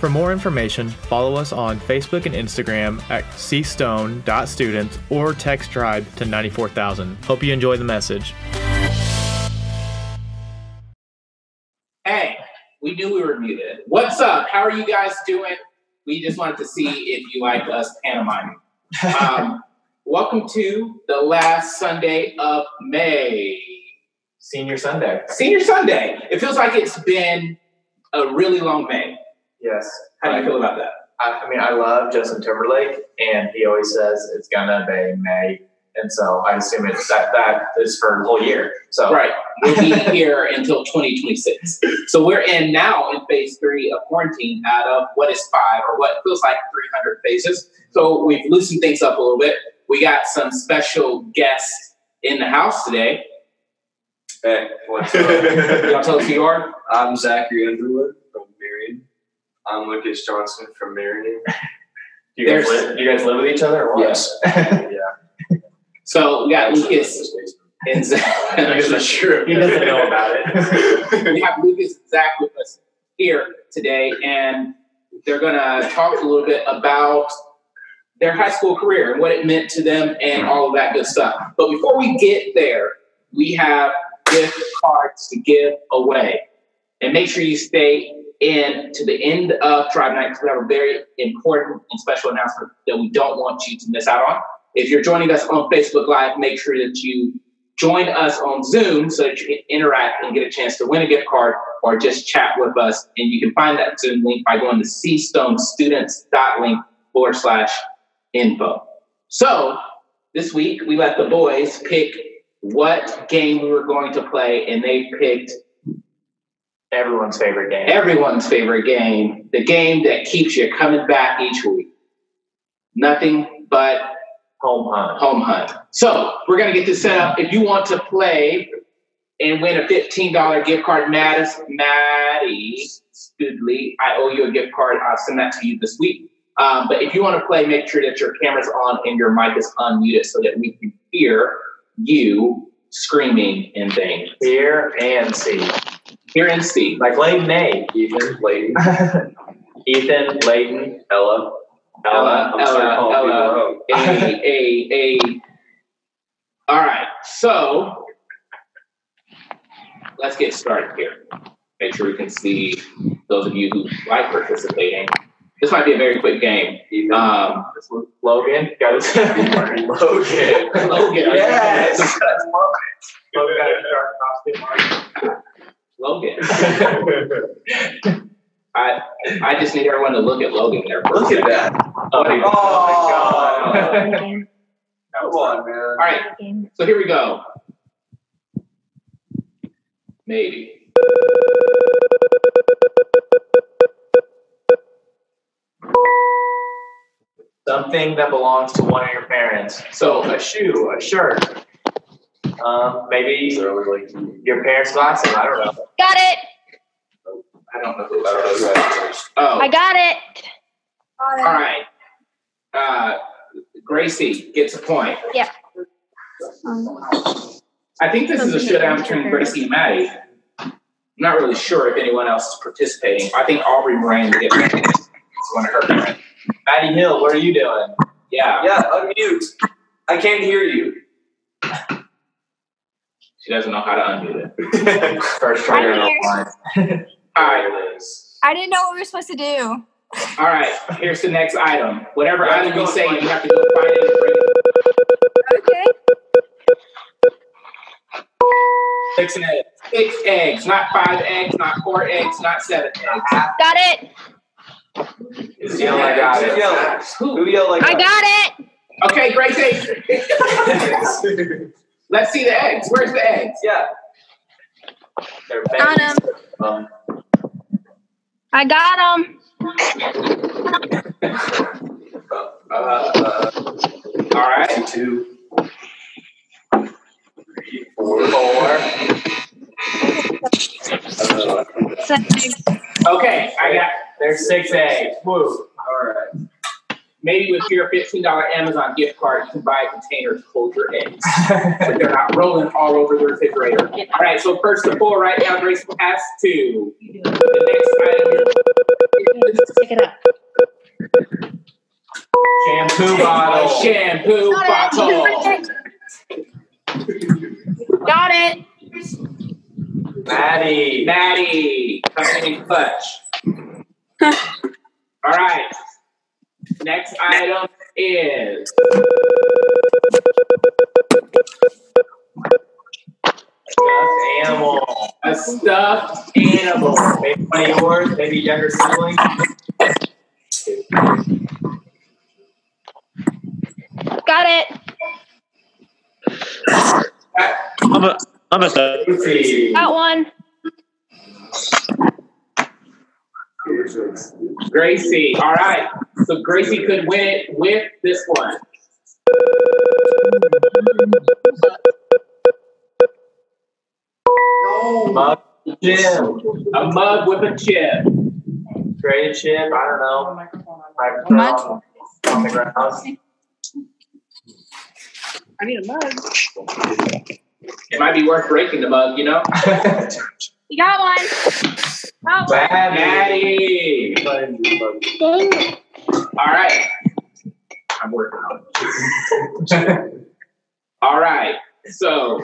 For more information, follow us on Facebook and Instagram at cstone.students or text tribe to 94000. Hope you enjoy the message. Hey, we knew we were muted. What's up? How are you guys doing? We just wanted to see if you like us pantomiming. Um, welcome to the last Sunday of May. Senior Sunday. Senior Sunday. It feels like it's been a really long May. Yes. How do you feel about that? I, I mean, I love Justin Timberlake, and he always says it's gonna be May, and so I assume it's that that is for the whole year. So Right. We'll be here until 2026. So we're in now in phase three of quarantine out of what is five or what feels like 300 phases. So we've loosened things up a little bit. We got some special guests in the house today. Hey, what's You up? want to tell us who you are? I'm Zachary Underwood from Marion. I'm Lucas Johnson from Marion. you guys There's- live, you guys live with each other or what? Yes. yeah. So we got Lucas and Zach. That's true. He doesn't know about it. we have Lucas and Zach with us here today, and they're going to talk a little bit about their high school career and what it meant to them and all of that good stuff. But before we get there, we have gift cards to give away. And make sure you stay in to the end of Tribe Night we have a very important and special announcement that we don't want you to miss out on. If you're joining us on Facebook Live, make sure that you join us on Zoom so that you can interact and get a chance to win a gift card or just chat with us. And you can find that Zoom link by going to cstonestudents.link forward slash info. So this week we let the boys pick what game we were going to play, and they picked Everyone's favorite game. everyone's favorite game, the game that keeps you coming back each week. Nothing but Home hunt. home hunt. So we're gonna get this set up. If you want to play and win a fifteen dollar gift card, Mattis, Maddie Studley, I owe you a gift card. I'll send that to you this week. Um, but if you want to play, make sure that your camera's on and your mic is unmuted so that we can hear you screaming and things. Here and see. Hear and see. Like Layton A. Ethan, Layton, Ethan, Layton, Ella. Ella, I'm sorry, Ella, Ella. people out. a, a, a. All right, so let's get started here. Make sure we can see those of you who like participating. This might be a very quick game. Ethan. Um, Logan. Got his Logan. Logan, Yes. Logan, Logan Logan. I, I just need everyone to look at Logan there. Look at that. Oh, my. God. Come on, man. All right, so here we go. Maybe. Something that belongs to one of your parents. So a shoe, a shirt, um, maybe So it was your parents' glasses. I don't know. Got it. I don't know who I don't know who that had is. first. Oh, I got it. all right. Uh, Gracie gets a point. Yeah. I think this is a showdown between Gracie and Maddie. I'm not really sure if anyone else is participating. I think Aubrey Moran will get it's one of her parents. Maddie Hill, what are you doing? Yeah, Yeah, unmute. I can't hear you. She doesn't know how to unmute it. First try I'm online. All right, There it is. I didn't know what we were supposed to do. all right. Here's the next item. Whatever You have to item we go say, you have to go find it and bring it. Okay. Six eggs. Six eggs, not five eggs, not four eggs, not seven eggs. Got it. Just yell, I got it. Yell. Who? Who yelled like I got it. Okay, Gracie. Let's see the eggs. Where's the eggs? Yeah. They're got um, I got them. uh, uh, all right. Two, three. four. Uh, okay, I got. There's six eggs. Woo. All right. Maybe with your fifteen dollar Amazon gift card, you can buy a container to hold your eggs, but they're not rolling all over the refrigerator. All right, so first to four right now, Grace has two. The next item is Pick it up. Shampoo bottle. shampoo bottle. Got it. Maddie. Maddie coming in clutch. All right. Next item is Stuffed animal. a stuffed animal. Maybe one of yours, maybe younger sibling. Got it. I'm a, I'm a Lucy. Got one. Gracie. All right. So Gracie could win it with this one. Mug. Jim. A mug with a chip. Creative chip. I don't know. Microphone Mug. on the ground. I need a mug. It might be worth breaking the mug, you know? You got one. Got one. Maddie. Dang it. All right. I'm working on it. All right. So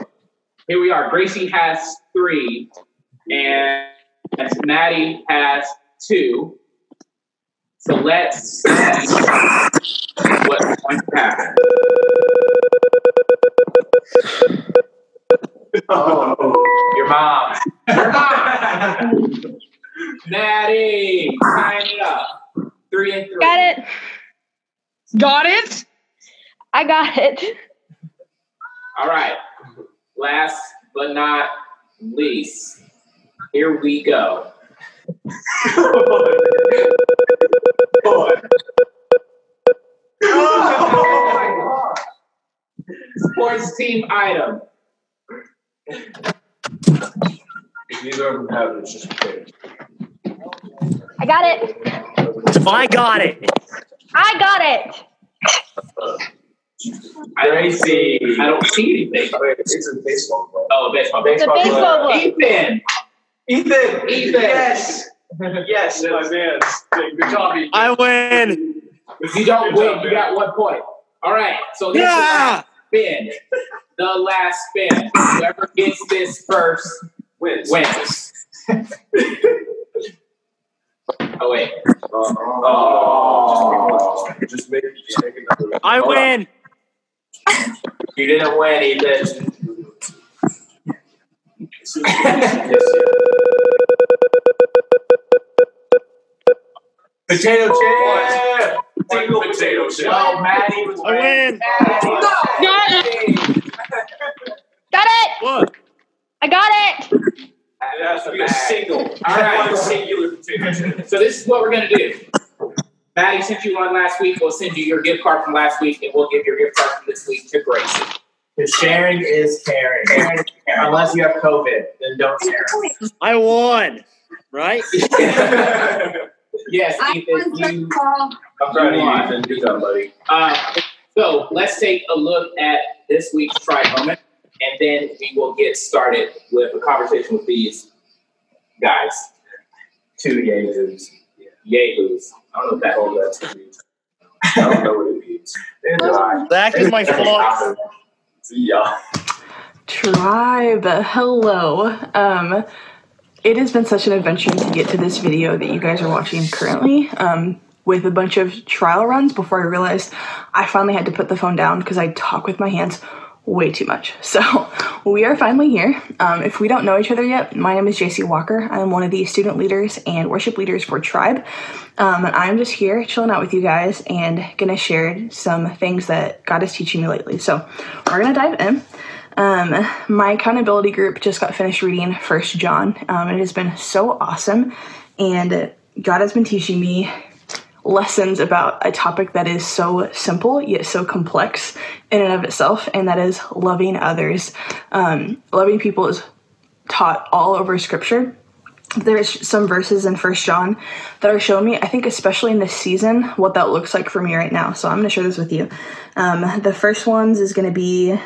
here we are. Gracie has three, and Maddie has two. So let's see what's going to happen. Oh, your mom. Maddie, sign it up. Three and three. Got it. Got it? I got it. All right. Last but not least, here we go. Sports team item. If neither of them have it, it's just okay. I got it. I got it. I got it. Gracie. I don't see anything. Wait, oh, it's a baseball ball. Oh, a baseball. It's a baseball book. Ethan. Ethan. Ethan. Yes. Yes. my man. Good job, Ethan. I win. If you don't Good win, job, you got one point. All right. So this Yeah. is the last spin. The last spin. Whoever gets this first Wins. wins. oh wait. Oh. Just make, just make another. I win. You didn't win, Ethan. Yes, yes. Potato chip. Single potato chip. Oh, Maddie was I win. Maddie. Got it. What? I got it. It has to be a single. All right. One singular potato. So this is what we're gonna do. Maddie sent you one last week. We'll send you your gift card from last week, and we'll give your gift card from this week to Gracie. Because sharing is caring. Unless you have COVID, then don't share. I won. Right? Yes, I Ethan. won You. I'm proud of you, Ethan. Good job, buddy. uh, so let's take a look at this week's tribe moment, and then we will get started with a conversation with these guys. Two yahoos. Yahoos. I don't know what that Oh, means. that's. I don't know what it means. Back in my flux. Yeah. Tribe, hello. Um, it has been such an adventure to get to this video that you guys are watching currently. Um, with a bunch of trial runs before I realized I finally had to put the phone down because I talk with my hands way too much. So we are finally here. Um, if we don't know each other yet, my name is JC Walker. I'm one of the student leaders and worship leaders for Tribe. Um, and I'm just here chilling out with you guys and gonna share some things that God is teaching me lately. So we're gonna dive in. Um, my accountability group just got finished reading First John. Um, it has been so awesome, and God has been teaching me lessons about a topic that is so simple yet so complex in and of itself, and that is loving others. Um, loving people is taught all over Scripture. there's some verses in First John that are showing me, I think, especially in this season, what that looks like for me right now. So I'm going to share this with you. Um, the first ones is going to be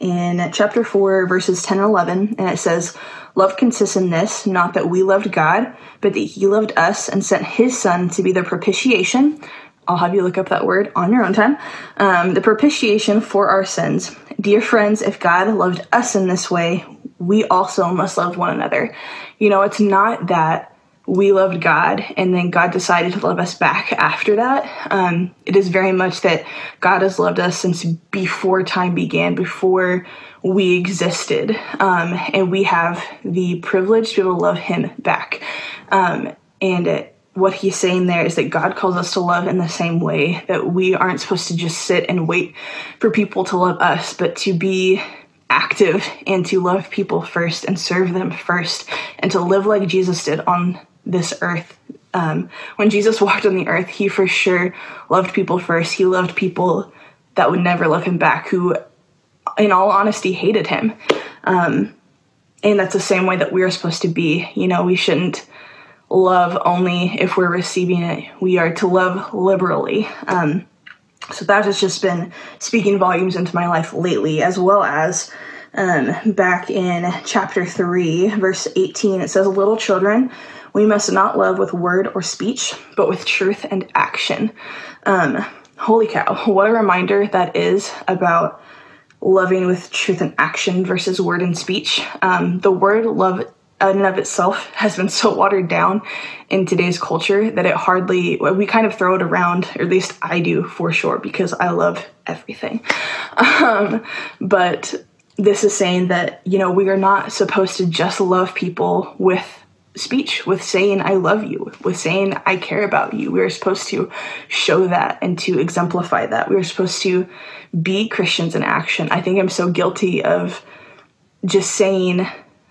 in chapter 4, verses 10 and 11, and it says, Love consists in this, not that we loved God, but that He loved us and sent His Son to be the propitiation. I'll have you look up that word on your own time. Um, the propitiation for our sins. Dear friends, if God loved us in this way, we also must love one another. You know, it's not that we loved God and then God decided to love us back after that. Um, it is very much that God has loved us since before time began, before we existed. Um, and we have the privilege to be able to love Him back. Um, and it, what he's saying there is that God calls us to love in the same way that we aren't supposed to just sit and wait for people to love us, but to be active and to love people first and serve them first and to live like Jesus did on this earth. Um, when Jesus walked on the earth, he for sure loved people first. He loved people that would never love him back, who, in all honesty, hated him. Um, and that's the same way that we're supposed to be. You know, we shouldn't love only if we're receiving it. We are to love liberally. Um, so that has just been speaking volumes into my life lately, as well as um, back in chapter 3, verse 18, it says, Little children, we must not love with word or speech, but with truth and action. Um, holy cow, what a reminder that is about loving with truth and action versus word and speech. Um, the word love in and of itself has been so watered down in today's culture that it hardly we kind of throw it around or at least i do for sure because i love everything um, but this is saying that you know we are not supposed to just love people with speech with saying i love you with saying i care about you we're supposed to show that and to exemplify that we're supposed to be christians in action i think i'm so guilty of just saying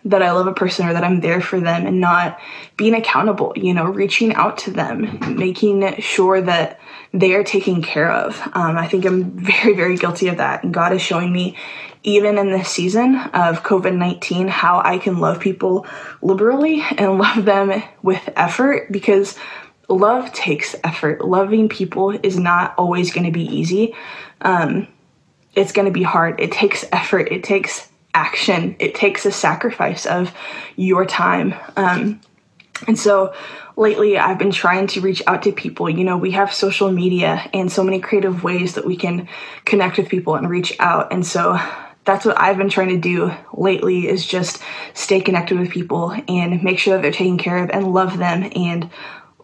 that I love a person or that I'm there for them and not being accountable, you know, reaching out to them, making sure that they are taken care of. Um, I think I'm very, very guilty of that. And God is showing me, even in this season of COVID 19, how I can love people liberally and love them with effort because love takes effort. Loving people is not always going to be easy. Um, it's going to be hard. It takes effort. It takes action. It takes a sacrifice of your time. Um, and so lately, I've been trying to reach out to people. You know, we have social media and so many creative ways that we can connect with people and reach out. And so that's what I've been trying to do lately is just stay connected with people and make sure that they're taken care of and love them and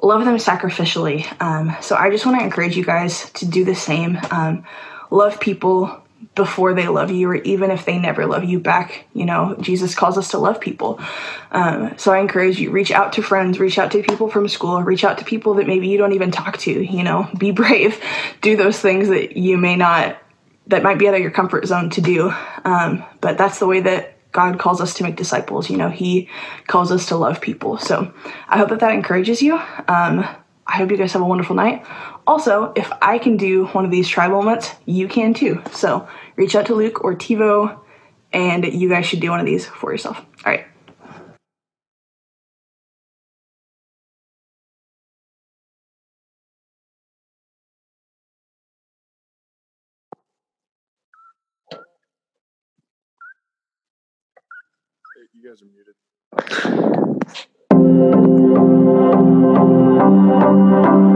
love them sacrificially. Um, so I just want to encourage you guys to do the same. Um, love people before they love you or even if they never love you back you know jesus calls us to love people um, so i encourage you reach out to friends reach out to people from school reach out to people that maybe you don't even talk to you know be brave do those things that you may not that might be out of your comfort zone to do um, but that's the way that god calls us to make disciples you know he calls us to love people so i hope that that encourages you um, i hope you guys have a wonderful night also, if I can do one of these tribe moments, you can too. So reach out to Luke or Tebow, and you guys should do one of these for yourself. All right. You guys are muted.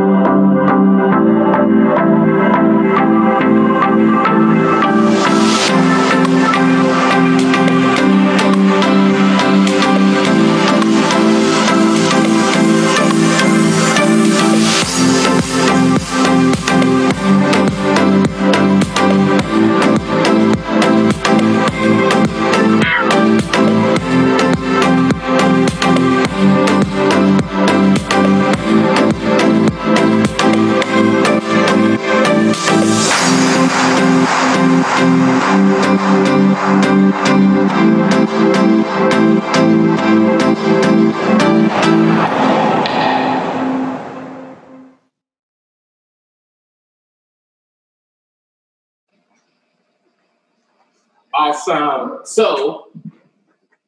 Awesome. So,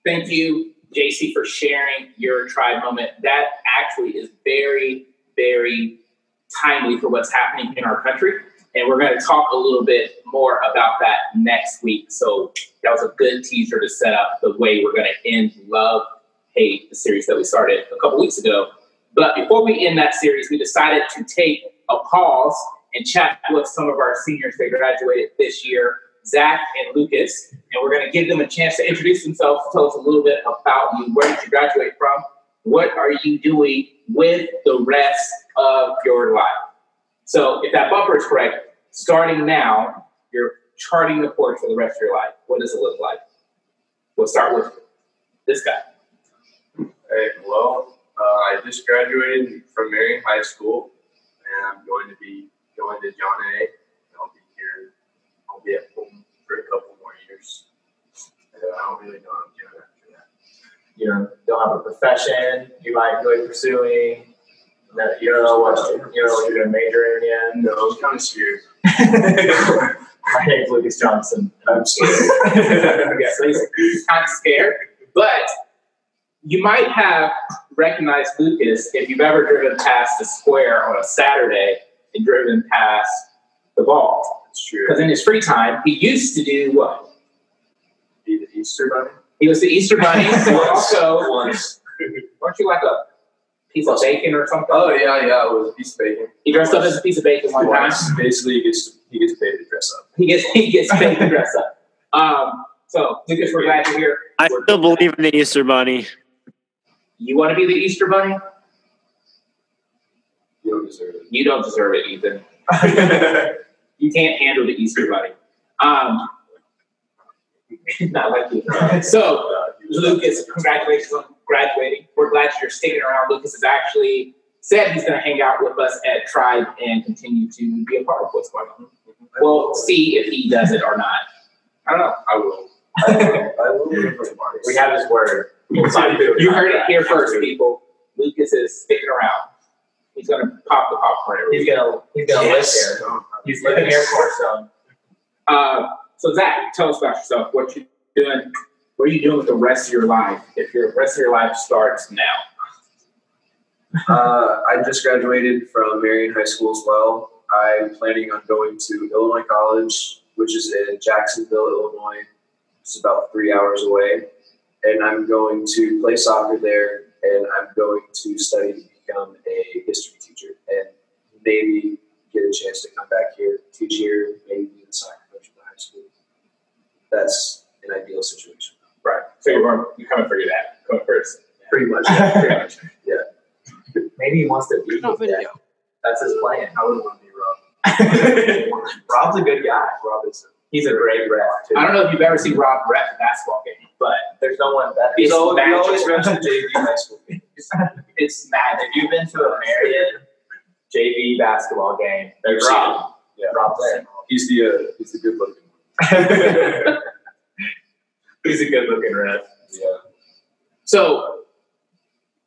thank you JC, for sharing your tribe moment. That actually is very, very timely for what's happening in our country. And we're going to talk a little bit more about that next week. So that was a good teaser to set up the way we're going to end Love, Hate, the series that we started a couple weeks ago. But before we end that series, we decided to take a pause and chat with some of our seniors that graduated this year, Zach and Lucas. And we're going to give them a chance to introduce themselves, tell us a little bit about you. Where did you graduate from? What are you doing with the rest of your life? So if that bumper is correct, starting now, you're charting the course for the rest of your life. What does it look like? We'll start with this guy. Hey, well, uh, I just graduated from Marion High School, and I'm going to be going to John A. I'll be be at home for a couple more years. And I don't really know what I'm doing after that. You don't, don't have a profession you might enjoy pursuing. No, you don't know what you don't know what you're gonna major in yet. No, I'm kind of scared. My name's Lucas Johnson. I'm scared. yeah, so he's, kind of scared. But you might have recognized Lucas if you've ever driven past the square on a Saturday and driven past the ball. It's true. Because in his free time, he used to do what? Be the Easter Bunny. He was the Easter Bunny. and also, Once. weren't you like a piece of bacon or something? Oh yeah, yeah. It was a piece of bacon. He dressed up as a piece of bacon one time. Basically, he gets he gets paid to dress up. He gets he gets paid to dress up. Um, so Lucas, we're glad you're here. I still believe in the Easter Bunny. You want to be the Easter Bunny? You don't deserve it. You don't deserve it, Ethan. You can't handle the Easter Bunny. Um, not like you. So, Lucas, congratulations on graduating. We're glad you're sticking around. Lucas has actually said he's going to hang out with us at Tribe and continue to be a part of what's going on. We'll see if he does it or not. I don't know. I will. I will. I will. We have his word. You heard it here first, people. Lucas is sticking around. He's going to pop the popcorn. He's gonna he's gonna Yes. live here. He's living here at Cornerstone. Uh, so Zach, tell us about yourself. What you doing? What are you doing with the rest of your life? If your rest of your life starts now, Uh, I just graduated from Marion High School as well. I'm planning on going to Illinois College, which is in Jacksonville, Illinois. It's about three hours away. And I'm going to play soccer there, and I'm going to study to become a history teacher and maybe get a chance to come back here, teach here, maybe be the soccer coach at the high school. That's an ideal situation. right? So you're going, you're coming for your dad. Coming first. Pretty much. Yeah. Pretty much. Yeah. Maybe he wants to be No his dad. video. That's his plan. I wouldn't want to be Rob. Rob's a good guy. Rob is He's a great ref too. I don't know if you've ever seen Rob rep a basketball game, but There's no one better. He's It's always- he magical. always refs at JV high school. it's magic. If you've been to a Marion JV basketball game, Rob. Yeah. Rob's there. He's the uh, he's the good looking one. He's a good looking ref. Yeah. So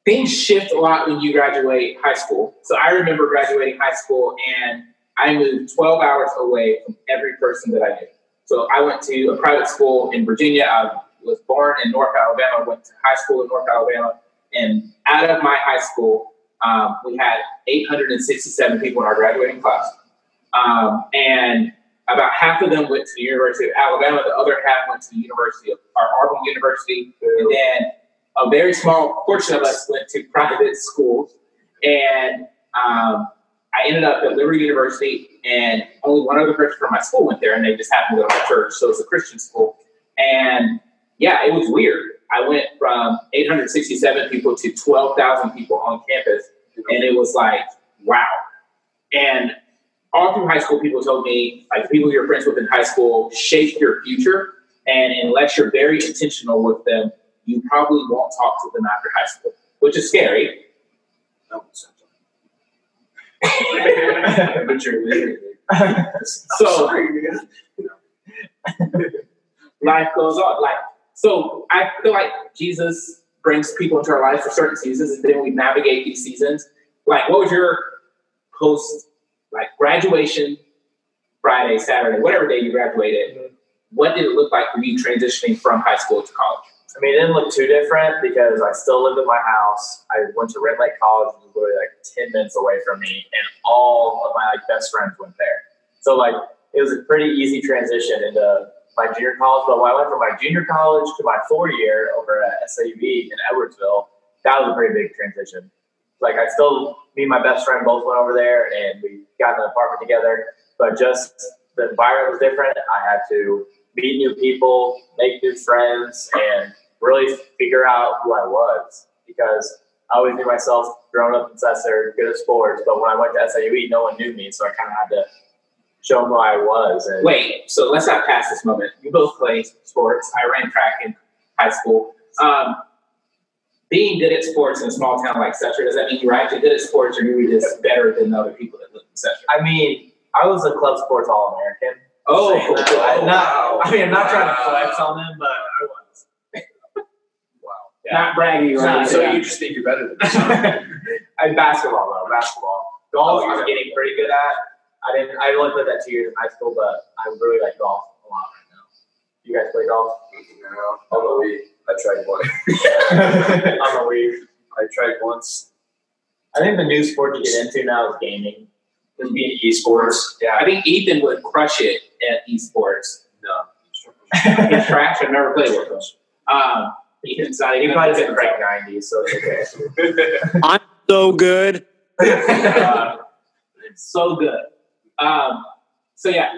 things shift a lot when you graduate high school. So I remember graduating high school and I moved 12 hours away from every person that I knew. So I went to a private school in Virginia. I was born in North Alabama, went to high school in North Alabama. And out of my high school, um, we had 867 people in our graduating class. Um, and about half of them went to the University of Alabama. The other half went to the University of our Auburn University. And then a very small portion of us went to private schools. And um, I ended up at Liberty University, and only one other person from my school went there, and they just happened to go to my church. So it's a Christian school. And yeah, it was weird. I went from 867 people to 12,000 people on campus, and it was like, wow. And all through high school, people told me, like, people you're friends with in high school shape your future. And unless you're very intentional with them, you probably won't talk to them after high school, which is scary. No, but you're literally. So life goes on. Like so, I feel like Jesus brings people into our lives for certain seasons, and then we navigate these seasons. Like, what was your post like graduation Friday, Saturday, whatever day you graduated? Mm-hmm. What did it look like for you transitioning from high school to college? I mean, it didn't look too different because I still lived in my house. I went to Rend Lake College, which was literally like 10 minutes away from me, and all of my like best friends went there. So like it was a pretty easy transition into my junior college. But when I went from my junior college to my four year over at SIUE in Edwardsville, that was a pretty big transition. Like I still, me and my best friend both went over there, and we got in an apartment together. But just the environment was different. I had to meet new people, make new friends, and really figure out who I was because I always knew myself growing up in Sesser, good at sports, but when I went to SIUE, no one knew me, so I kind of had to show them who I was. And Wait, so let's not pass this moment. You both play sports. I ran track in high school. Um, being good at sports in a small town like Sesser, does that mean you were actually good at sports or you were just better than the other people that live in Sesser? I mean, I was a club sports All American. Oh, I'm not, wow. I mean, I'm not trying to flex on them, but I was. Wow. Not bragging or Nah. So yeah. you just think you're better than me? I basketball though, basketball. Golf Oh, I was yeah. getting pretty good at. I didn't. I only played that two years in high school, but I really like golf a lot right now. You guys play golf? No, on the Wii. I tried one. On the Wii. I tried once. I think the new sport to get into now is gaming. Just being esports. Yeah. I think Ethan would crush it at esports. No. He's trash. I've never played with him. Um, Ethan's not He even probably a didn't break 90s, so it's okay. I'm so good. Uh, so good. Um, so yeah,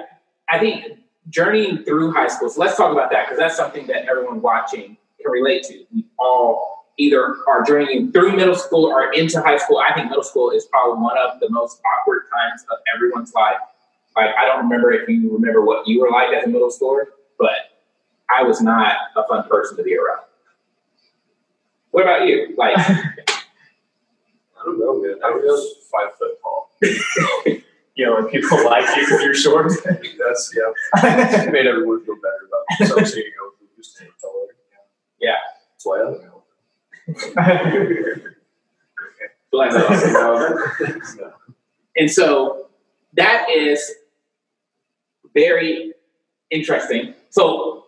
I think journeying through high school. So let's talk about that because that's something that everyone watching can relate to. We all either are journeying through middle school or into high school. I think middle school is probably one of the most awkward times of everyone's life. Like I don't remember if you remember what you were like as a middle schooler, but I was not a fun person to be around. What about you? Like I don't know, man. I was five foot tall. You know, and people like you because you're short. That's yeah. It made everyone feel better about themselves seeing how we used to be taller. Yeah. That's why I don't know. No. Uh, and so that is very interesting. So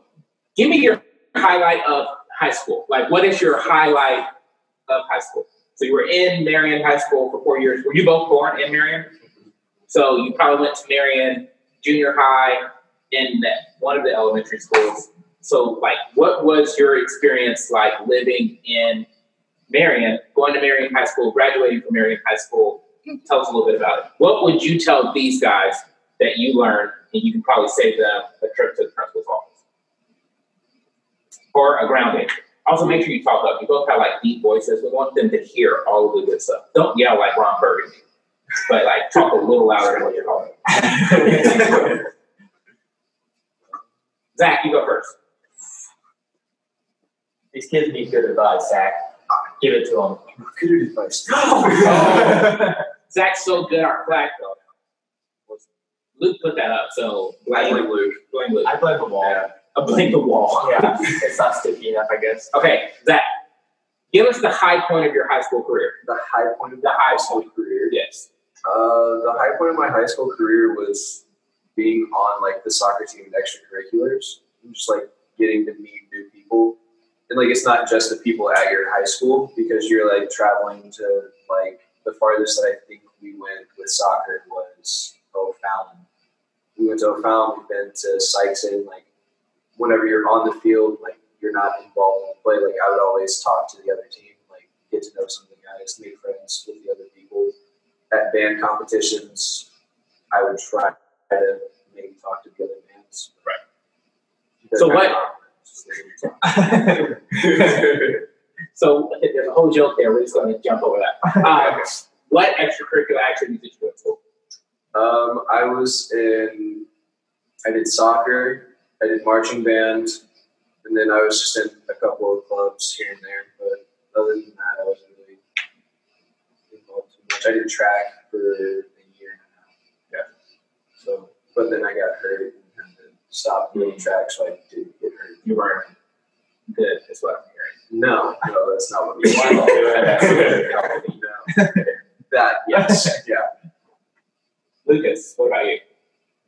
give me your highlight of high school. Like, what is your highlight of high school? So you were in Marion High School for four years. Were you both born in Marion? So you probably went to Marion Junior High in one of the elementary schools. So, like, what was your experience like living in Marion, going to Marion High School, graduating from Marion High School? Tell us a little bit about it. What would you tell these guys that you learned, and you can probably save them a trip to the principal's office or a grounding? Also, make sure you talk up. You both have like deep voices. We want them to hear all of the good stuff. Don't yell like Ron Burgundy, but like talk a little louder than what you're talking. Zach, you go first. These kids need good advice, Zach. Give it to them. Good advice. Zach's so good at flag though. Luke put that up, so I blame blame Luke. blame Luke. I blame the wall. Yeah. I blame the wall. Yeah, it's not sticky enough, I guess. Okay, Zach, give us the high point of your high school career. The high point of The the high high school career. Yes. Uh, the high point of my high school career was being on like the soccer team and extracurriculars, and just like getting to meet new people. And like it's not just the people at your high school because you're like traveling to like the farthest that I think we went with soccer was O'Fallon. We went to O'Fallon. We've been to Sikeston. Like whenever you're on the field, like you're not involved in play. Like I would always talk to the other team, like get to know some of the guys, make friends with the other people at band competitions, I would try to maybe talk to the other bands. Right. So what- So there's a whole joke there. We're just going to jump over that. Um, what extracurricular activities did you do um, I was in. I did soccer. I did marching band, and then I was just in a couple of clubs here and there. But other than that, I wasn't really involved too much. I did track for a year and a half. Yeah. So, but then I got hurt and had to stop doing mm. track, so I didn't get hurt. You weren't good, is what I'm hearing. No, no, that's not what we want to do. No. That, yes, yeah. Lucas, what about you?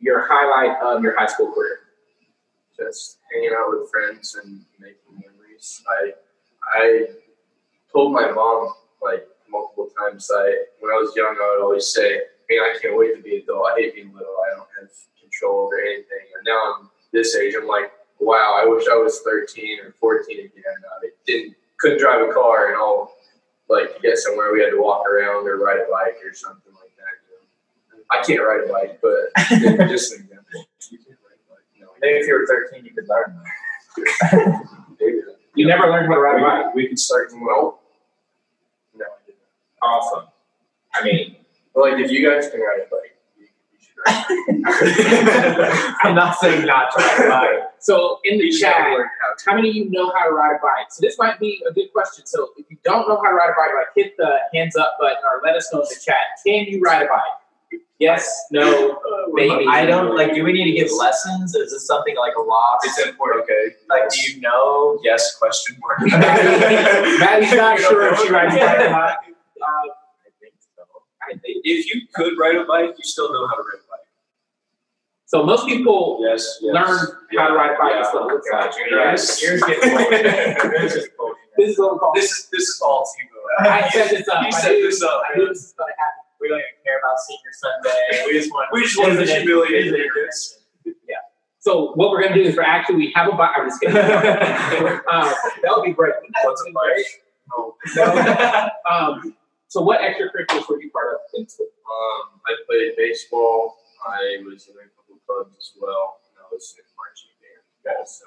Your highlight of your high school career? Just hanging out with friends and making memories. memories. I I told my mom like multiple times I when I was young I would always say, Man, I can't wait to be an adult. I hate being little. I don't have control over anything. And now I'm this age, I'm like, wow, I wish I was 13 or 14 again. I didn't couldn't drive a car and all like to get somewhere we had to walk around or ride a bike or something like that. You know? I can't ride a bike, but just an example. You can't ride a bike. No, Maybe if you were 13, you could learn. You never learned how to ride a bike. we could start from well. No, I didn't. Awesome. I mean, like if you guys can ride a bike, you, you should ride a. I'm not saying not to ride a bike. so in the You should chat, learn how to. how many of you know how to ride a bike? So this might be a good question. So if you don't know how to ride a bike, like hit the hands up button or let us know in the chat. Can you ride a bike? Yes, no, maybe. I don't like. Do we need to give lessons? Is this something like a loss? It's important. Okay. Like, do you know? Yes? Question mark. Maddie's not sure if she rides a bike or not. Uh, I think so. I think- if you could ride a bike, you still know how to ride a bike. So most people Yes. yes. learn how to ride a bike. Yeah. That's what it looks like. Yes. Yours getting cold. Yours is cold. This is we. This is this is all Tebow. I set this up. You set this up. I knew this was going to happen. We don't even care about Senior Sunday. We just want. We just want to humiliate it? So what we're gonna do is we're actually we have a bike. I'm just kidding. um, that would be great. What's a bike? No. No. um, so what extracurriculars were you part of in school? Um, I played baseball. I was in a couple clubs as well. And I was in marching band also.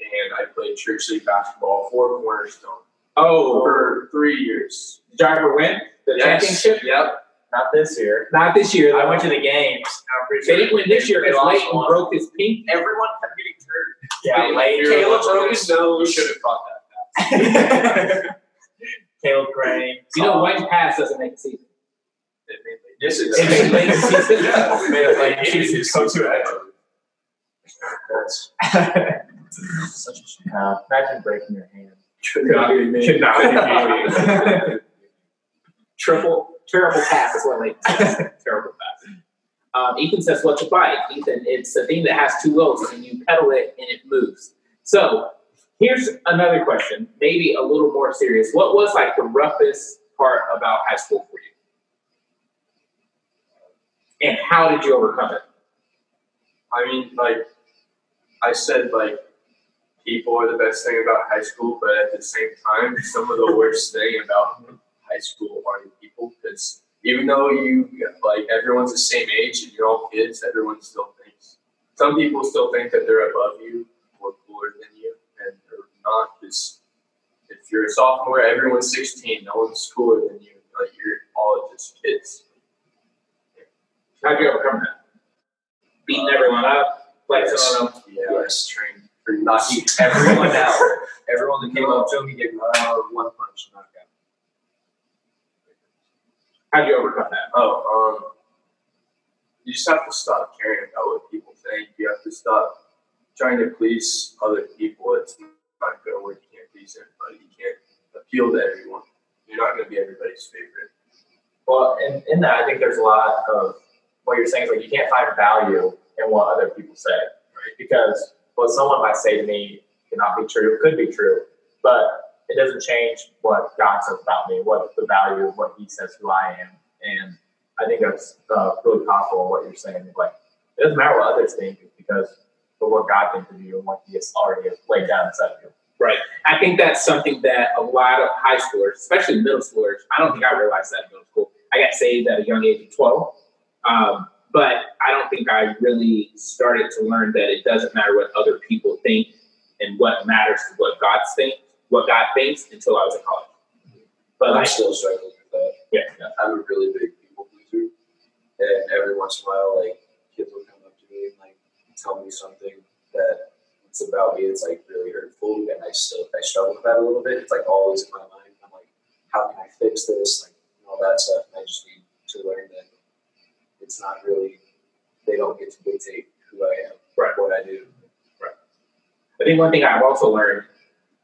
And I played church league basketball for Cornerstone Oh, for three years. did you ever win the Yes. championship? Yep. Not this year. Not this year. I went to the games. I'm pretty They sure didn't win this year they because lost Leighton one. broke his pink. Everyone kept getting hurt. Yeah, Leighton. Caleb broke his nose. We should have caught that. Caleb Crane. You know, one pass doesn't make a season. Yes, it It made Leighton season. Yeah, it made it like It is easy. so to That's Such a shame. Uh, imagine breaking your hand. could not be me. Could not be me. Triple, terrible pass is what Leighton says. terrible pass. Um, Ethan says, "What's a bike?" Ethan, it's a thing that has two wheels, and you pedal it and it moves. So here's another question, maybe a little more serious. What was like the roughest part about high school for you, and how did you overcome it? I mean, like I said, like people are the best thing about high school, but at the same time, some of the worst thing about high school are the people because even though you like everyone's the same age and you're all kids, everyone still thinks some people still think that they're above you or cooler than you, not. Because if you're a sophomore, everyone's 16, no one's cooler than you. Like you're all just kids. How'd you overcome that? Beating everyone up, flexing on them. Yes, trained for knocking everyone out. Everyone that came up to him, he gave uh, one punch, knockout. How'd you overcome that? Oh, um, you just have to stop caring about what people think. You have to stop trying to please other people. It's not going to work. You can't please everybody. You can't appeal to everyone. You're not going to be everybody's favorite. Well, in, in that, I think there's a lot of what you're saying is like you can't find value in what other people say, right? Because what someone might say to me cannot be true, could be true, but it doesn't change what God says about me, what the value of what He says who I am. And I think that's uh, really powerful what you're saying. Like, it doesn't matter what others think because of what God thinks of you and what He has already laid down inside you. Right. I think that's something that a lot of high schoolers, especially middle schoolers, I don't think I realized that in middle school. I got saved at a young age of 12. Um, but I don't think I really started to learn that it doesn't matter what other people think and what matters is what God thinks, what God thinks until I was in college. But I'm like, still struggling with that. yeah, yeah. I'm a really big people pleaser, and every once in a while, like kids will come up to me and like tell me something that it's about me. It's like really hurtful, and I still I struggle with that a little bit. It's like always in my mind. I'm like, how can I fix this? Like all that stuff. And I just need to learn that it's not really they don't get to dictate who I am, Right. what I do. Right. I think one thing I've also learned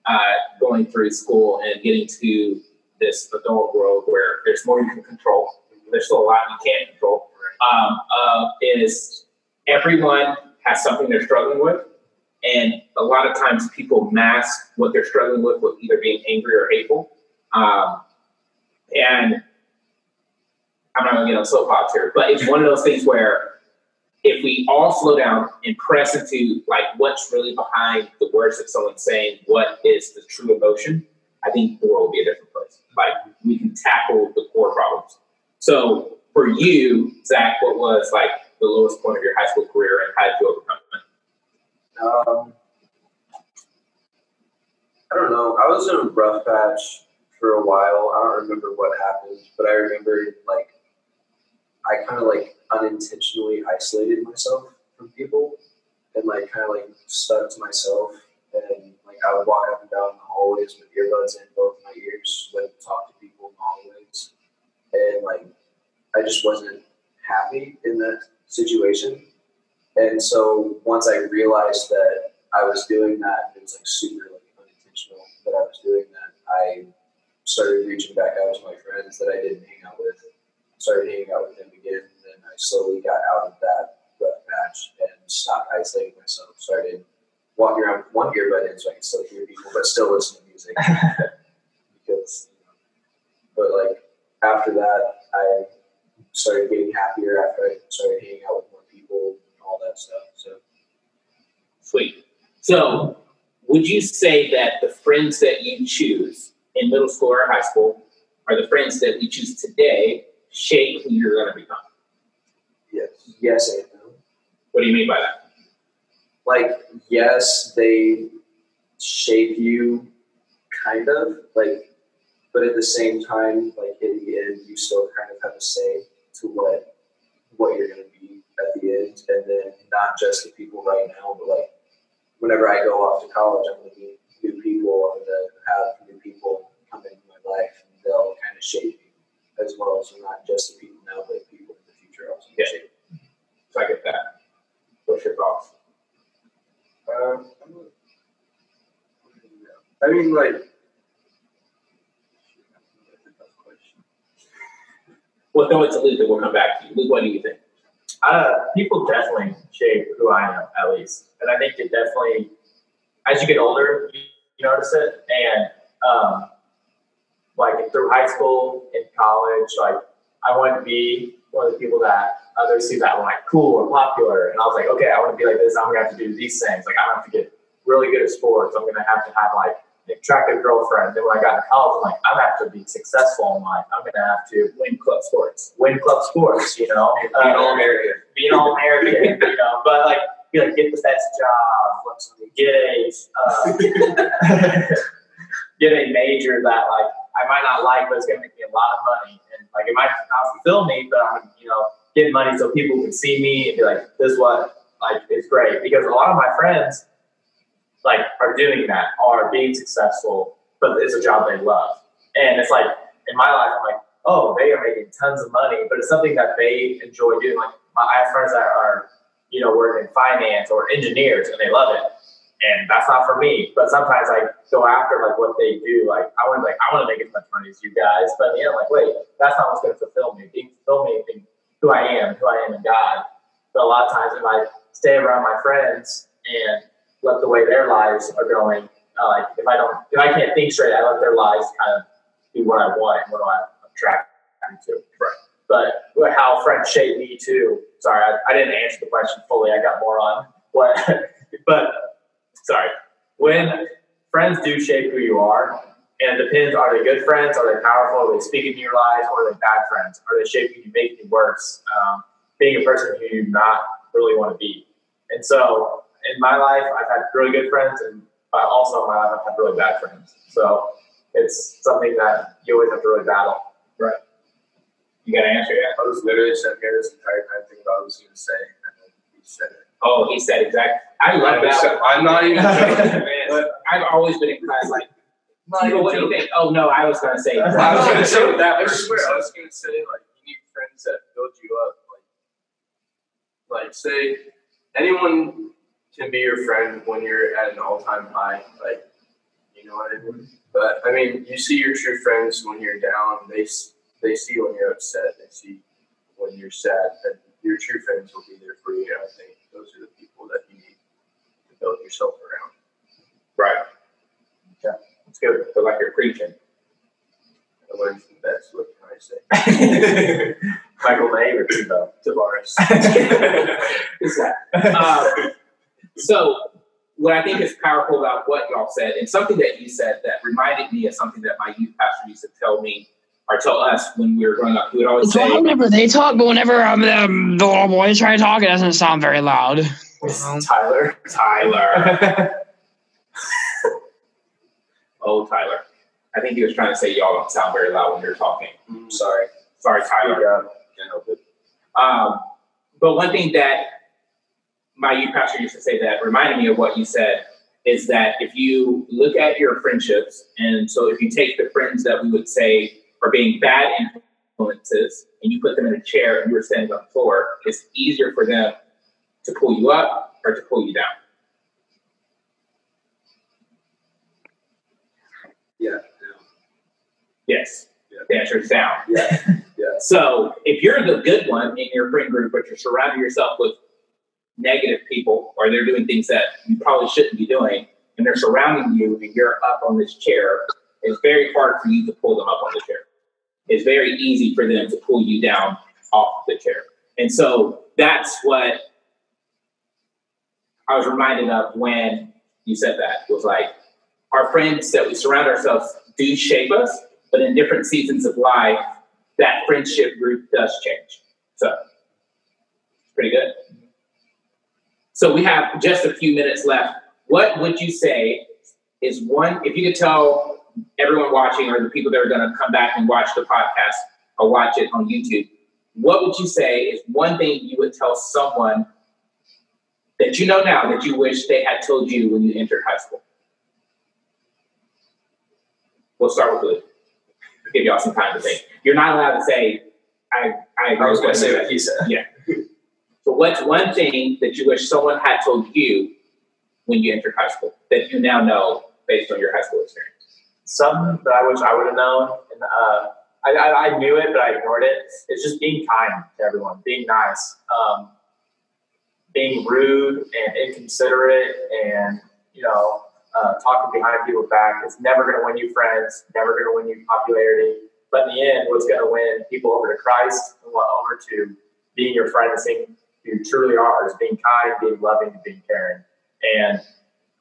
uh, going through school and getting to this adult world where there's more you can control, there's still a lot you can't control, um, uh, is everyone has something they're struggling with, and a lot of times people mask what they're struggling with with either being angry or hateful. Um, and I'm not going to get on soapbox here, but it's one of those things where if we all slow down and press into like what's really behind the words that someone's saying, what is the true emotion, I think the world will be a different place. Like we can tackle the core problems. So for you, Zach, what was like the lowest point of your high school career and how did you overcome it? Um, I don't know. I was in a rough patch for a while. I don't remember what happened, but I remember like I kind of like unintentionally isolated myself from people and like kind of like stuck to myself and like I would walk up and down the hallways with earbuds in both my ears, like talk to people in the hallways, and like I just wasn't happy in that situation. And so once I realized that I was doing that, it was like super like unintentional that I was doing that. I started reaching back out to my friends that I didn't hang out with, started hanging out with them again, and then I slowly got out of that rough patch and stopped isolating myself. Started walking around with one earbud in so I can still hear people, but still listen to music. because, you know, but like after that, I started getting happier after I started hanging out with more people and all that stuff. So Sweet. So, would you say that the friends that you choose in middle school or high school are the friends that we choose today shape who you're going to become? yes, yes and no. What do you mean by that? like yes they shape you kind of like but at the same time like in the end you still kind of have a say to what what you're going to be at the end and then not just the people right now but like whenever i go off to college i'm going to meet new people i'm going to have new people come into my life and they'll kind of shape me as well so not just the people now but people in the future also Yeah. shape me. So I get that. What's your thoughts? Um, I mean, like. Well, throw it to Luke, and we'll come back to you. Luke, what do you think? uh, people definitely shape who I am, at least. And I think it definitely, as you get older, you, notice it. And um, like through high school, in college, like I wanted to be one of the people that others see that like cool or popular. And I was like, okay, I want to be like this. I'm gonna have to do these things. Like I have to get really good at sports. I'm gonna have to have like an attractive girlfriend. Then when I got to college, I'm like, I'm gonna have to be successful in life. I'm gonna have to Win club sports. win club sports, you know, Being all American. being all American, you know, but like, be like, get the best job, get a, uh, get a major that like I might not like, but it's gonna make me a lot of money, and like it might not fulfill me, but I'm, you know, getting money so people can see me and be like, this is what like is great because a lot of my friends like are doing that, are being successful, but it's a job they love, and it's like in my life, I'm like oh, they are making tons of money, but it's something that they enjoy doing. Like my, I have friends that are, you know, work in finance or engineers and they love it. And that's not for me. But sometimes I go after like what they do. Like I want to like I want to make as much money as you guys. But in the end, I'm like, wait, that's not what's gonna fulfill me. Being fulfill me being who I am, who I am in God. But a lot of times if I stay around my friends and let the way their lives are going, uh, like if I don't if I can't think straight, I let their lives kind of be what I want and what I attract me to. Right. But how friends shape me too. Sorry, I, I didn't answer the question fully. I got more on what, but sorry. When friends do shape who you are, and it depends: are they good friends? Are they powerful? Are they speaking to your lives? Or are they bad friends? Are they shaping you, making you worse? Um, being a person who you not really want to be. And so, in my life, I've had really good friends, and uh, also in my life, I've had really bad friends. So it's something that you always have to really battle. Right. You got to answer that. I was literally sitting here this entire time thinking about what I was going to say, and then he said it. Oh, he said exactly. I love I'm that. so- I'm not even joking, Man, man. I've always been inclined like, Not Tito, even what do you think? Oh no, I was gonna say. I was gonna say that. I swear, I was gonna say like you need friends that build you up. Like, like say anyone can be your friend when you're at an all-time high. Like, you know what I mean? But I mean, you see your true friends when you're down. They they see when you're upset. They see when you're sad. And your true friends will be there for you. I think those are the people that you need to build yourself around. Right. Yeah, it's good. Feel like you're preaching. I learned from best. What can I say? Michael May or? Tavares. Is that? Um, so, what I think is powerful about what y'all said, and something that you said that reminded me of something that my youth pastor used to tell me or tell us when we were growing up. He would always It's say, loud whenever they talk, but whenever um, um, the little boys try to talk, it doesn't sound very loud. Tyler. Tyler. oh, Tyler. I think he was trying to say y'all don't sound very loud when you're talking. Mm, Sorry. Sorry, Tyler. Can't help it. Um, but one thing that my youth pastor used to say that reminded me of what you said is that if you look at your friendships, and so if you take the friends that we would say are being bad influences and you put them in a chair and you were standing on the floor, it's easier for them to pull you up or to pull you down. Yeah. Yes. Yeah. The answer is down. Yeah. Yeah. So if you're the good one in your friend group, but you're surrounding yourself with negative people, or they're doing things that you probably shouldn't be doing, and they're surrounding you, and you're up on this chair, it's very hard for you to pull them up on the chair. It's very easy for them to pull you down off the chair. And so that's what I was reminded of when you said that. It was like our friends that we surround ourselves do shape us, but in different seasons of life, that friendship group does change. So, pretty good. So, we have just a few minutes left. What would you say is one, if you could tell everyone watching or the people that are going to come back and watch the podcast or watch it on YouTube, what would you say is one thing you would tell someone that you know now that you wish they had told you when you entered high school? We'll start with Luke. Give y'all some time to think. You're not allowed to say, I, I I was going to say said." what he said. Yeah. What's one thing that you wish someone had told you when you entered high school that you now know based on your high school experience? Something that I wish I would have known, and uh, I, I, I knew it, but I ignored it. It's just being kind to everyone, being nice, um, being rude and inconsiderate, and you know, uh, talking behind people's back. It's never going to win you friends, never going to win you popularity. But in the end, what's going to win people over to Christ and what over to being your friend and seeing you truly are is being kind, being loving, and being caring. And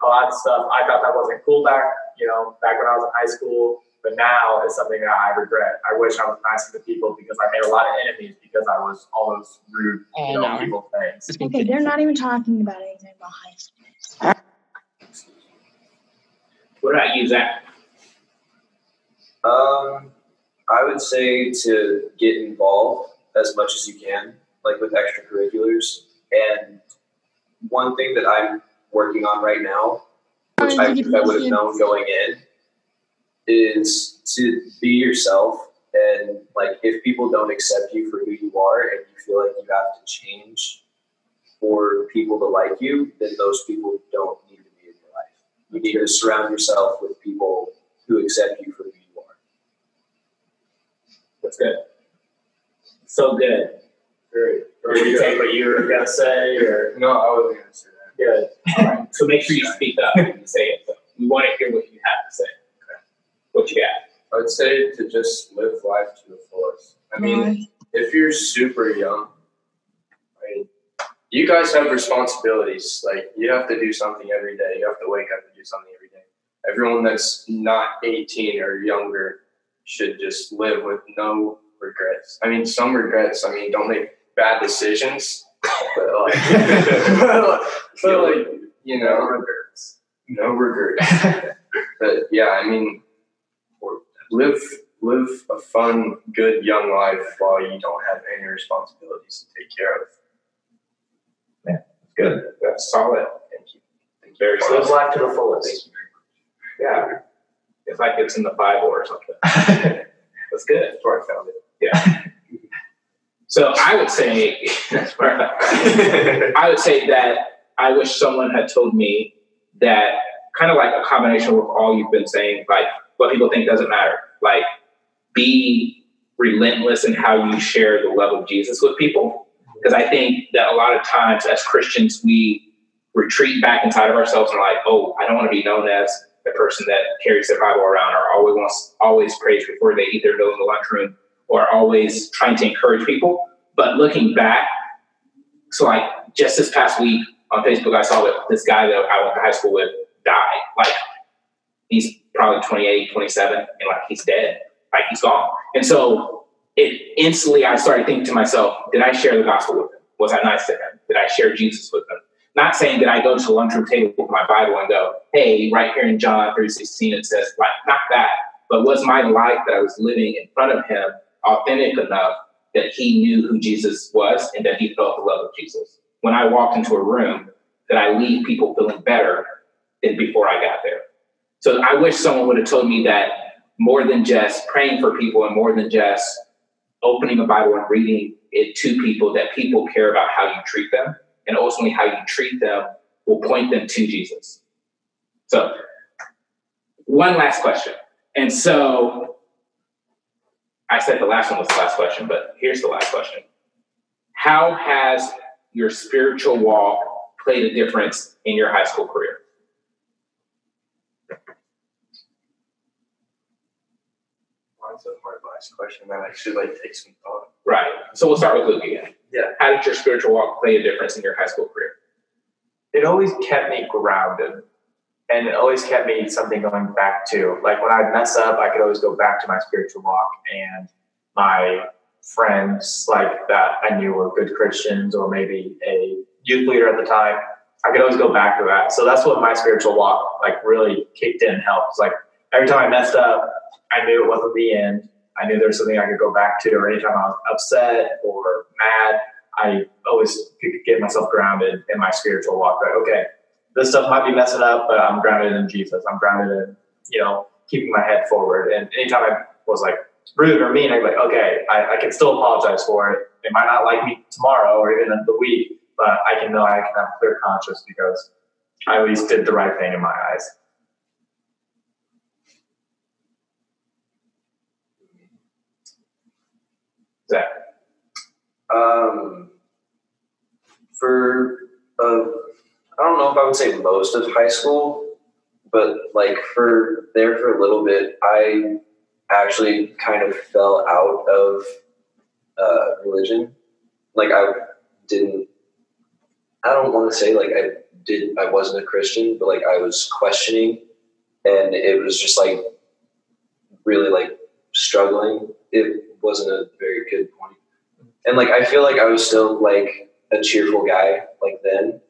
a lot of stuff I thought that wasn't cool back, you know, back when I was in high school. But now it's something that I regret. I wish I was nicer to people because I made a lot of enemies because I was all those rude, you know, no. evil things. Okay, they're not even talking about anything about high school. What about you, Zach? Um, I would say to get involved as much as you can, like with extracurriculars. And one thing that I'm working on right now, which I, I would have known going in, is to be yourself. And like, if people don't accept you for who you are, and you feel like you have to change for people to like you, then those people don't need to be in your life. You need to surround yourself with people who accept you for who you are. That's good. So good. Great. Or you take what you were gonna say, or No, I wasn't going to say that. good. All right. So make sure you speak up when you say it. So we want to hear what you have to say. What you got? I would say to just live life to the fullest. I mean, if you're super young, I mean, you guys have responsibilities. Like you have to do something every day. You have to wake up and do something every day. Everyone that's not 18 or younger should just live with no regrets. I mean, some regrets. I mean, don't make bad decisions, but like, but like you know, no regrets. No regrets. but yeah, I mean, live live a fun, good young life while you don't have any responsibilities to take care of. Yeah, that's good. That's solid. Thank you. Thank you. Very Live life to the fullest. Yeah. It's like it's in the Bible or something. That's good. That's where I found it. Yeah. So I would say I would say that I wish someone had told me that kind of like a combination of all you've been saying, like what people think doesn't matter. Like be relentless in how you share the love of Jesus with people. Because I think that a lot of times as Christians we retreat back inside of ourselves and are like, oh, I don't want to be known as the person that carries their Bible around or always wants always prays before they eat their meal in the lunchroom or always trying to encourage people. But looking back, so like just this past week on Facebook, I saw that this guy that I went to high school with died. Like he's probably 28, 27, and like he's dead. Like he's gone. And so it instantly I started thinking to myself, did I share the gospel with him? Was I nice to him? Did I share Jesus with him? Not saying that I go to the lunchroom table with my Bible and go, hey, right here in John 3.16 it says, like, not that, but was my life that I was living in front of him authentic enough that he knew who Jesus was and that he felt the love of Jesus? When I walked into a room, that I leave people feeling better than before I got there. So I wish someone would have told me that more than just praying for people and more than just opening a Bible and reading it to people, that people care about how you treat them and ultimately how you treat them will point them to Jesus. So, one last question. And so, I said the last one was the last question, but here's the last question How has your spiritual walk played a difference in your high school career? That's a hard last question. That actually like takes some thought. Right. So we'll start with Luke again. Yeah. How did your spiritual walk play a difference in your high school career? it always kept me grounded and it always kept me something going back to like when i'd mess up i could always go back to my spiritual walk and my friends like that i knew were good christians or maybe a youth leader at the time. I could always go back to that. So that's what my spiritual walk like really kicked in and helped. It's like every time i messed up i knew it wasn't the end. I knew there was something i could go back to or anytime i was upset or mad I always could get myself grounded in my spiritual walk. Like, okay, this stuff might be messing up, but I'm grounded in Jesus. I'm grounded in, you know, keeping my head forward. And anytime I was like rude or mean, I'd be like, okay, I, I can still apologize for it. They might not like me tomorrow or even in the week, but I can know I can have a clear conscience because I at least did the right thing in my eyes. Zach. Um, for uh, I don't know if I would say most of high school, but like for there for a little bit, I actually kind of fell out of uh, religion. Like I didn't. I don't want to say like I did. I wasn't a Christian, but like I was questioning, and it was just like really like struggling. It wasn't a very good point and like I feel like I was still like a cheerful guy like then,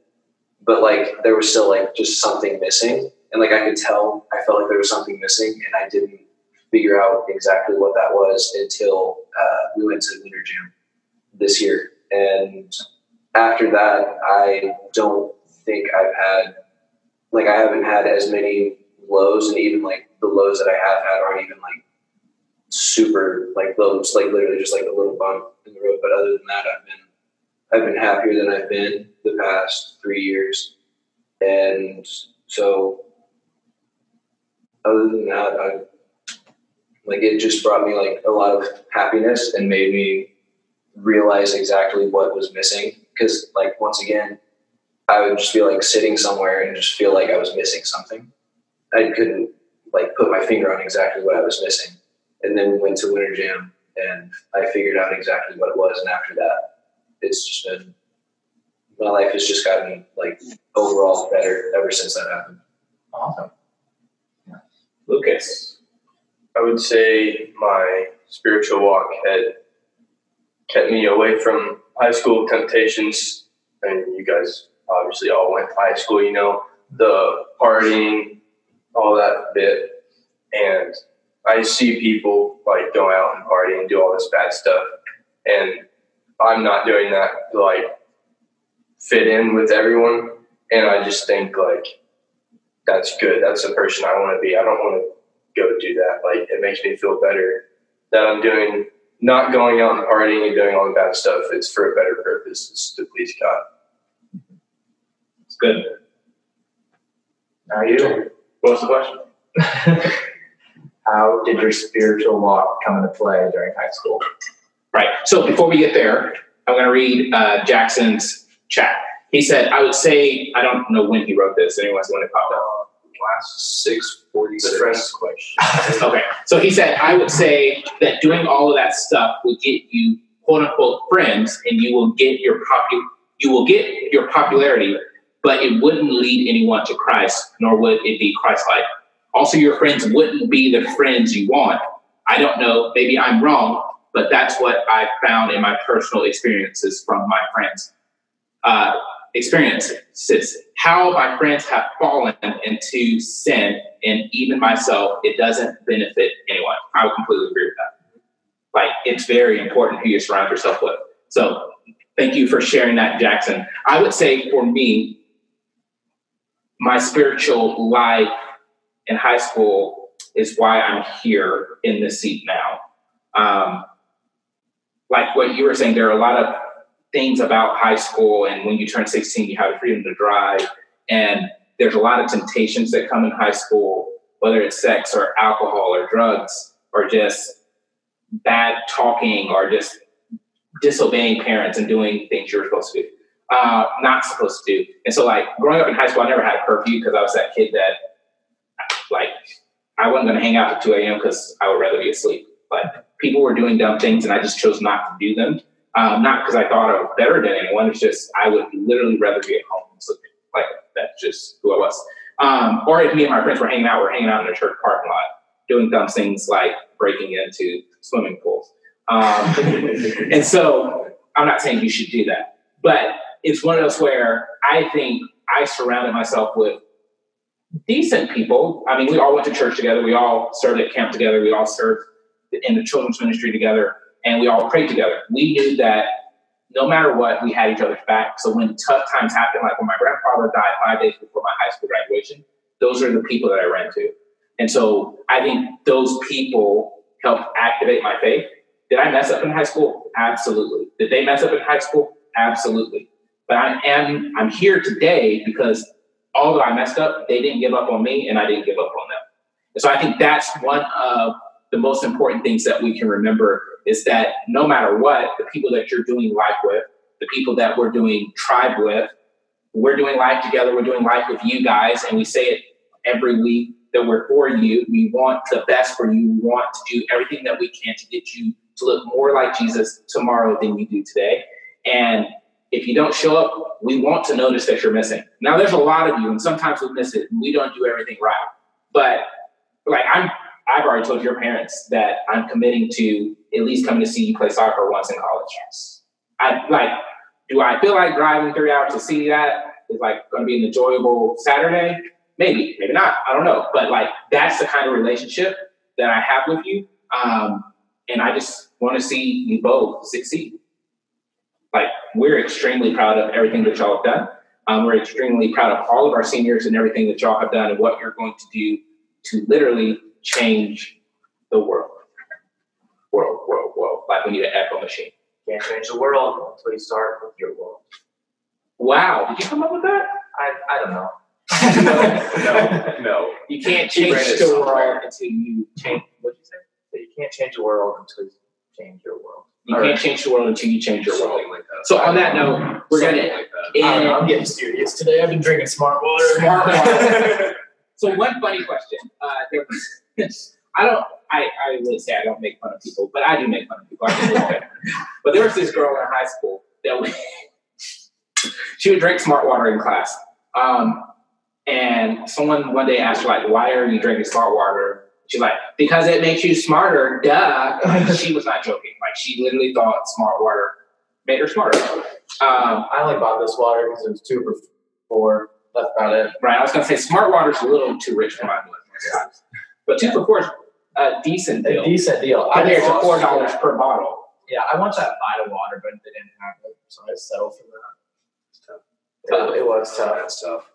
but like there was still like just something missing, and like I could tell I felt like there was something missing, and I didn't figure out exactly what that was until uh, we went to Winter Jam this year, and after that I don't think I've had like I haven't had as many lows, and even like the lows that I have had aren't even like super like lows, like literally just like a little bump in the road. But other than that, I've been I've been happier than I've been the past three years, and so other than that, I like it just brought me like a lot of happiness and made me realize exactly what was missing. Because like once again, I would just feel like sitting somewhere and just feel like I was missing something. I couldn't like put my finger on exactly what I was missing. And then we went to Winter Jam and I figured out exactly what it was. And after that, it's just been my life has just gotten like overall better ever since that happened. Awesome. Lucas. I would say my spiritual walk had kept me away from high school temptations. And you guys obviously all went to high school, you know, the partying, all that bit. And I see people like go out and party and do all this bad stuff. And I'm not doing that like fit in with everyone. And I just think like that's good. That's the person I want to be. I don't want to go do that. Like it makes me feel better that I'm doing not going out and partying and doing all the bad stuff. It's for a better purpose. It's to please God. It's good. Now you. What was the question? How did your spiritual walk come into play during high school? Right. So before we get there, I'm going to read uh, Jackson's chat. He said, I would say, I don't know when he wrote this. Anyways, when it popped up. Last six forty The friend question. Okay. So he said, I would say that doing all of that stuff will get you quote unquote friends and you will get your popu- you will get your popularity, but it wouldn't lead anyone to Christ, nor would it be Christ like. Also, your friends wouldn't be the friends you want. I don't know, maybe I'm wrong, but that's what I found in my personal experiences from my friends. Uh, experiences, how my friends have fallen into sin, and even myself, it doesn't benefit anyone. I would completely agree with that. Like, it's very important who you surround yourself with. So, thank you for sharing that, Jackson. I would say for me, my spiritual life in high school is why I'm here in this seat now. Um, like what you were saying, there are a lot of things about high school, and when you turn 16, you have the freedom to drive, and there's a lot of temptations that come in high school, whether it's sex or alcohol or drugs or just bad talking or just disobeying parents and doing things you're supposed to do, uh, not supposed to do. And so, like growing up in high school, I never had a curfew because I was that kid that, like, I wasn't going to hang out at 2 a.m. because I would rather be asleep. But people were doing dumb things, and I just chose not to do them. Um, not because I thought I was better than anyone. It's just I would literally rather be at home sleeping. Like that's just who I was. Um, or if me and my friends were hanging out, we're hanging out in a church parking lot, doing dumb things like breaking into swimming pools. Um, and so I'm not saying you should do that, but it's one of those where I think I surrounded myself with decent people. I mean, we all went to church together. We all served at camp together. We all served in the children's ministry together, and we all prayed together. We knew that no matter what, we had each other's back. So when tough times happened, like when my grandfather died five days before my high school graduation, those are the people that I ran to. And so I think those people helped activate my faith. Did I mess up in high school? Absolutely. Did they mess up in high school? Absolutely. But I am I'm here today because although I messed up, they didn't give up on me and I didn't give up on them. And so I think that's one of the most important things that we can remember is that no matter what, the people that you're doing life with, the people that we're doing tribe with, we're doing life together, we're doing life with you guys, and we say it every week that we're for you. We want the best for you. We want to do everything that we can to get you to look more like Jesus tomorrow than you do today. And if you don't show up, we want to notice that you're missing. Now, there's a lot of you, and sometimes we miss it, and we don't do everything right. But like I'm, I've already told your parents that I'm committing to at least coming to see you play soccer once in college. I like. Do I feel like driving three hours to see that is like going to be an enjoyable Saturday? Maybe, maybe not. I don't know. But like that's the kind of relationship that I have with you, um, and I just want to see you both succeed. Like we're extremely proud of everything that y'all have done. Um, we're extremely proud of all of our seniors and everything that y'all have done and what you're going to do to literally change the world. World, world, world. Like we need an echo machine. Can't change the world until you start with your world. Wow, did you come up with that? I, I don't know. no, no. You can't change the world until you change. What you say? But you can't change the world until you change your world. You Or can't change the world until you change your world. Like. So on that note, we're gonna like that. Know, I'm end. getting serious today. I've been drinking smart water. Smart water. So one funny question. Uh, there was, I don't. I, I would say I don't make fun of people, but I do make fun of people. But there was this girl in high school that would, she would drink smart water in class. Um, and someone one day asked her like, "Why are you drinking smart water?" She's like, "Because it makes you smarter." Duh. Like, she was not joking. Like she literally thought smart water made her smarter. Um, I only bought this water because it was two for four. That's about it. Right. I was gonna say smart water's a little too rich for my blood. But two for four is a decent A deal. decent deal. I Compared it's just- four dollars per bottle. Yeah, I want that Vita water, but they didn't have it, so I settled for that. It's tough. Tough. It, it was tough. That's tough.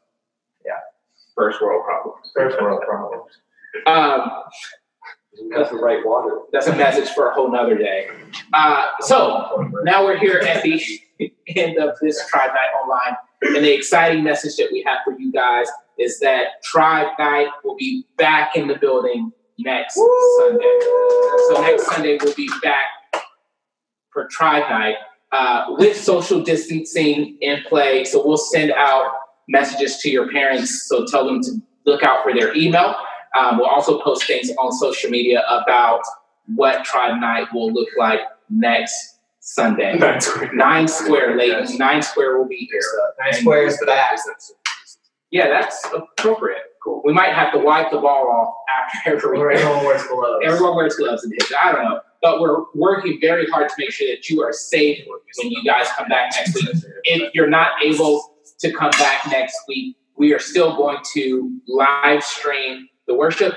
First world problems. First world problems. Um, That's the right water. that's a message for a whole nother day. Uh, so now we're here at the end of this Tribe Night Online. And the exciting message that we have for you guys is that Tribe Night will be back in the building next Sunday. So next Sunday we'll be back for Tribe Night. uh, with social distancing in play. So we'll send out messages to your parents. So tell them to look out for their email. Um, we'll also post things on social media about what Tribe Night will look like next Sunday. Nine Square. Nine Square, ladies. Nine Square will be here. Uh, nine Square is back. Yeah, that's appropriate. Cool. We might have to wipe the ball off after every. Everyone wears gloves. Everyone wears gloves and hits. I don't know, but we're working very hard to make sure that you are safe when you guys come back next week. If you're not able to come back next week, we are still going to live stream the worship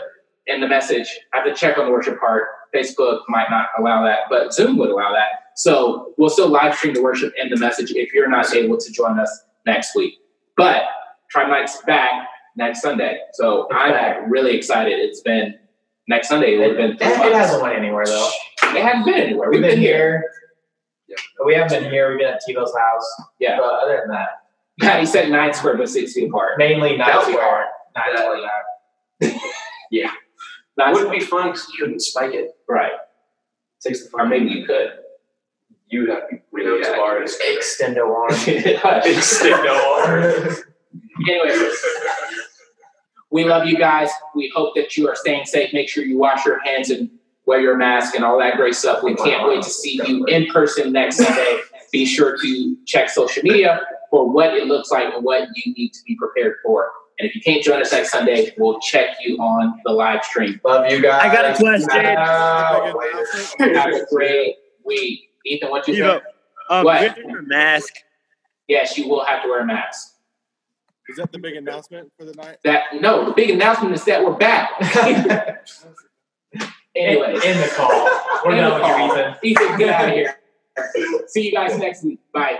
and the message. I have to check on the worship part. Facebook might not allow that, but Zoom would allow that. So we'll still live stream the worship and the message if you're not able to join us next week. But Tribe Night's back next Sunday. So I'm really excited. It's been next Sunday. It would have been It, it hasn't went anywhere though. It hasn't been anywhere. We've been here. We haven't been here. We've been at Tebow's house. Yeah. But other than that, Yeah, he said nine square but six feet apart. mainly nine That would be square. Nine Nine Wouldn't be fun because you couldn't spike it. right. Takes the Or maybe you could. You'd have to be really Yeah. hard. extendo arm. anyway, we love you guys. We hope that you are staying safe. Make sure you wash your hands and wear your mask and all that great stuff. We can't wait to see you in person next Sunday. Be sure to check social media for what it looks like and what you need to be prepared for. And if you can't join us next Sunday, we'll check you on the live stream. Love you guys. I got a question. Have a great week. Ethan, what you You think? um, What? you wear a mask. Yes, you will have to wear a mask. Is that the big announcement for the night? That no, the big announcement is that we're back. anyway, In the call. We're End the done with you, call. Ethan. Ethan, get out of here. See you guys next week. Bye.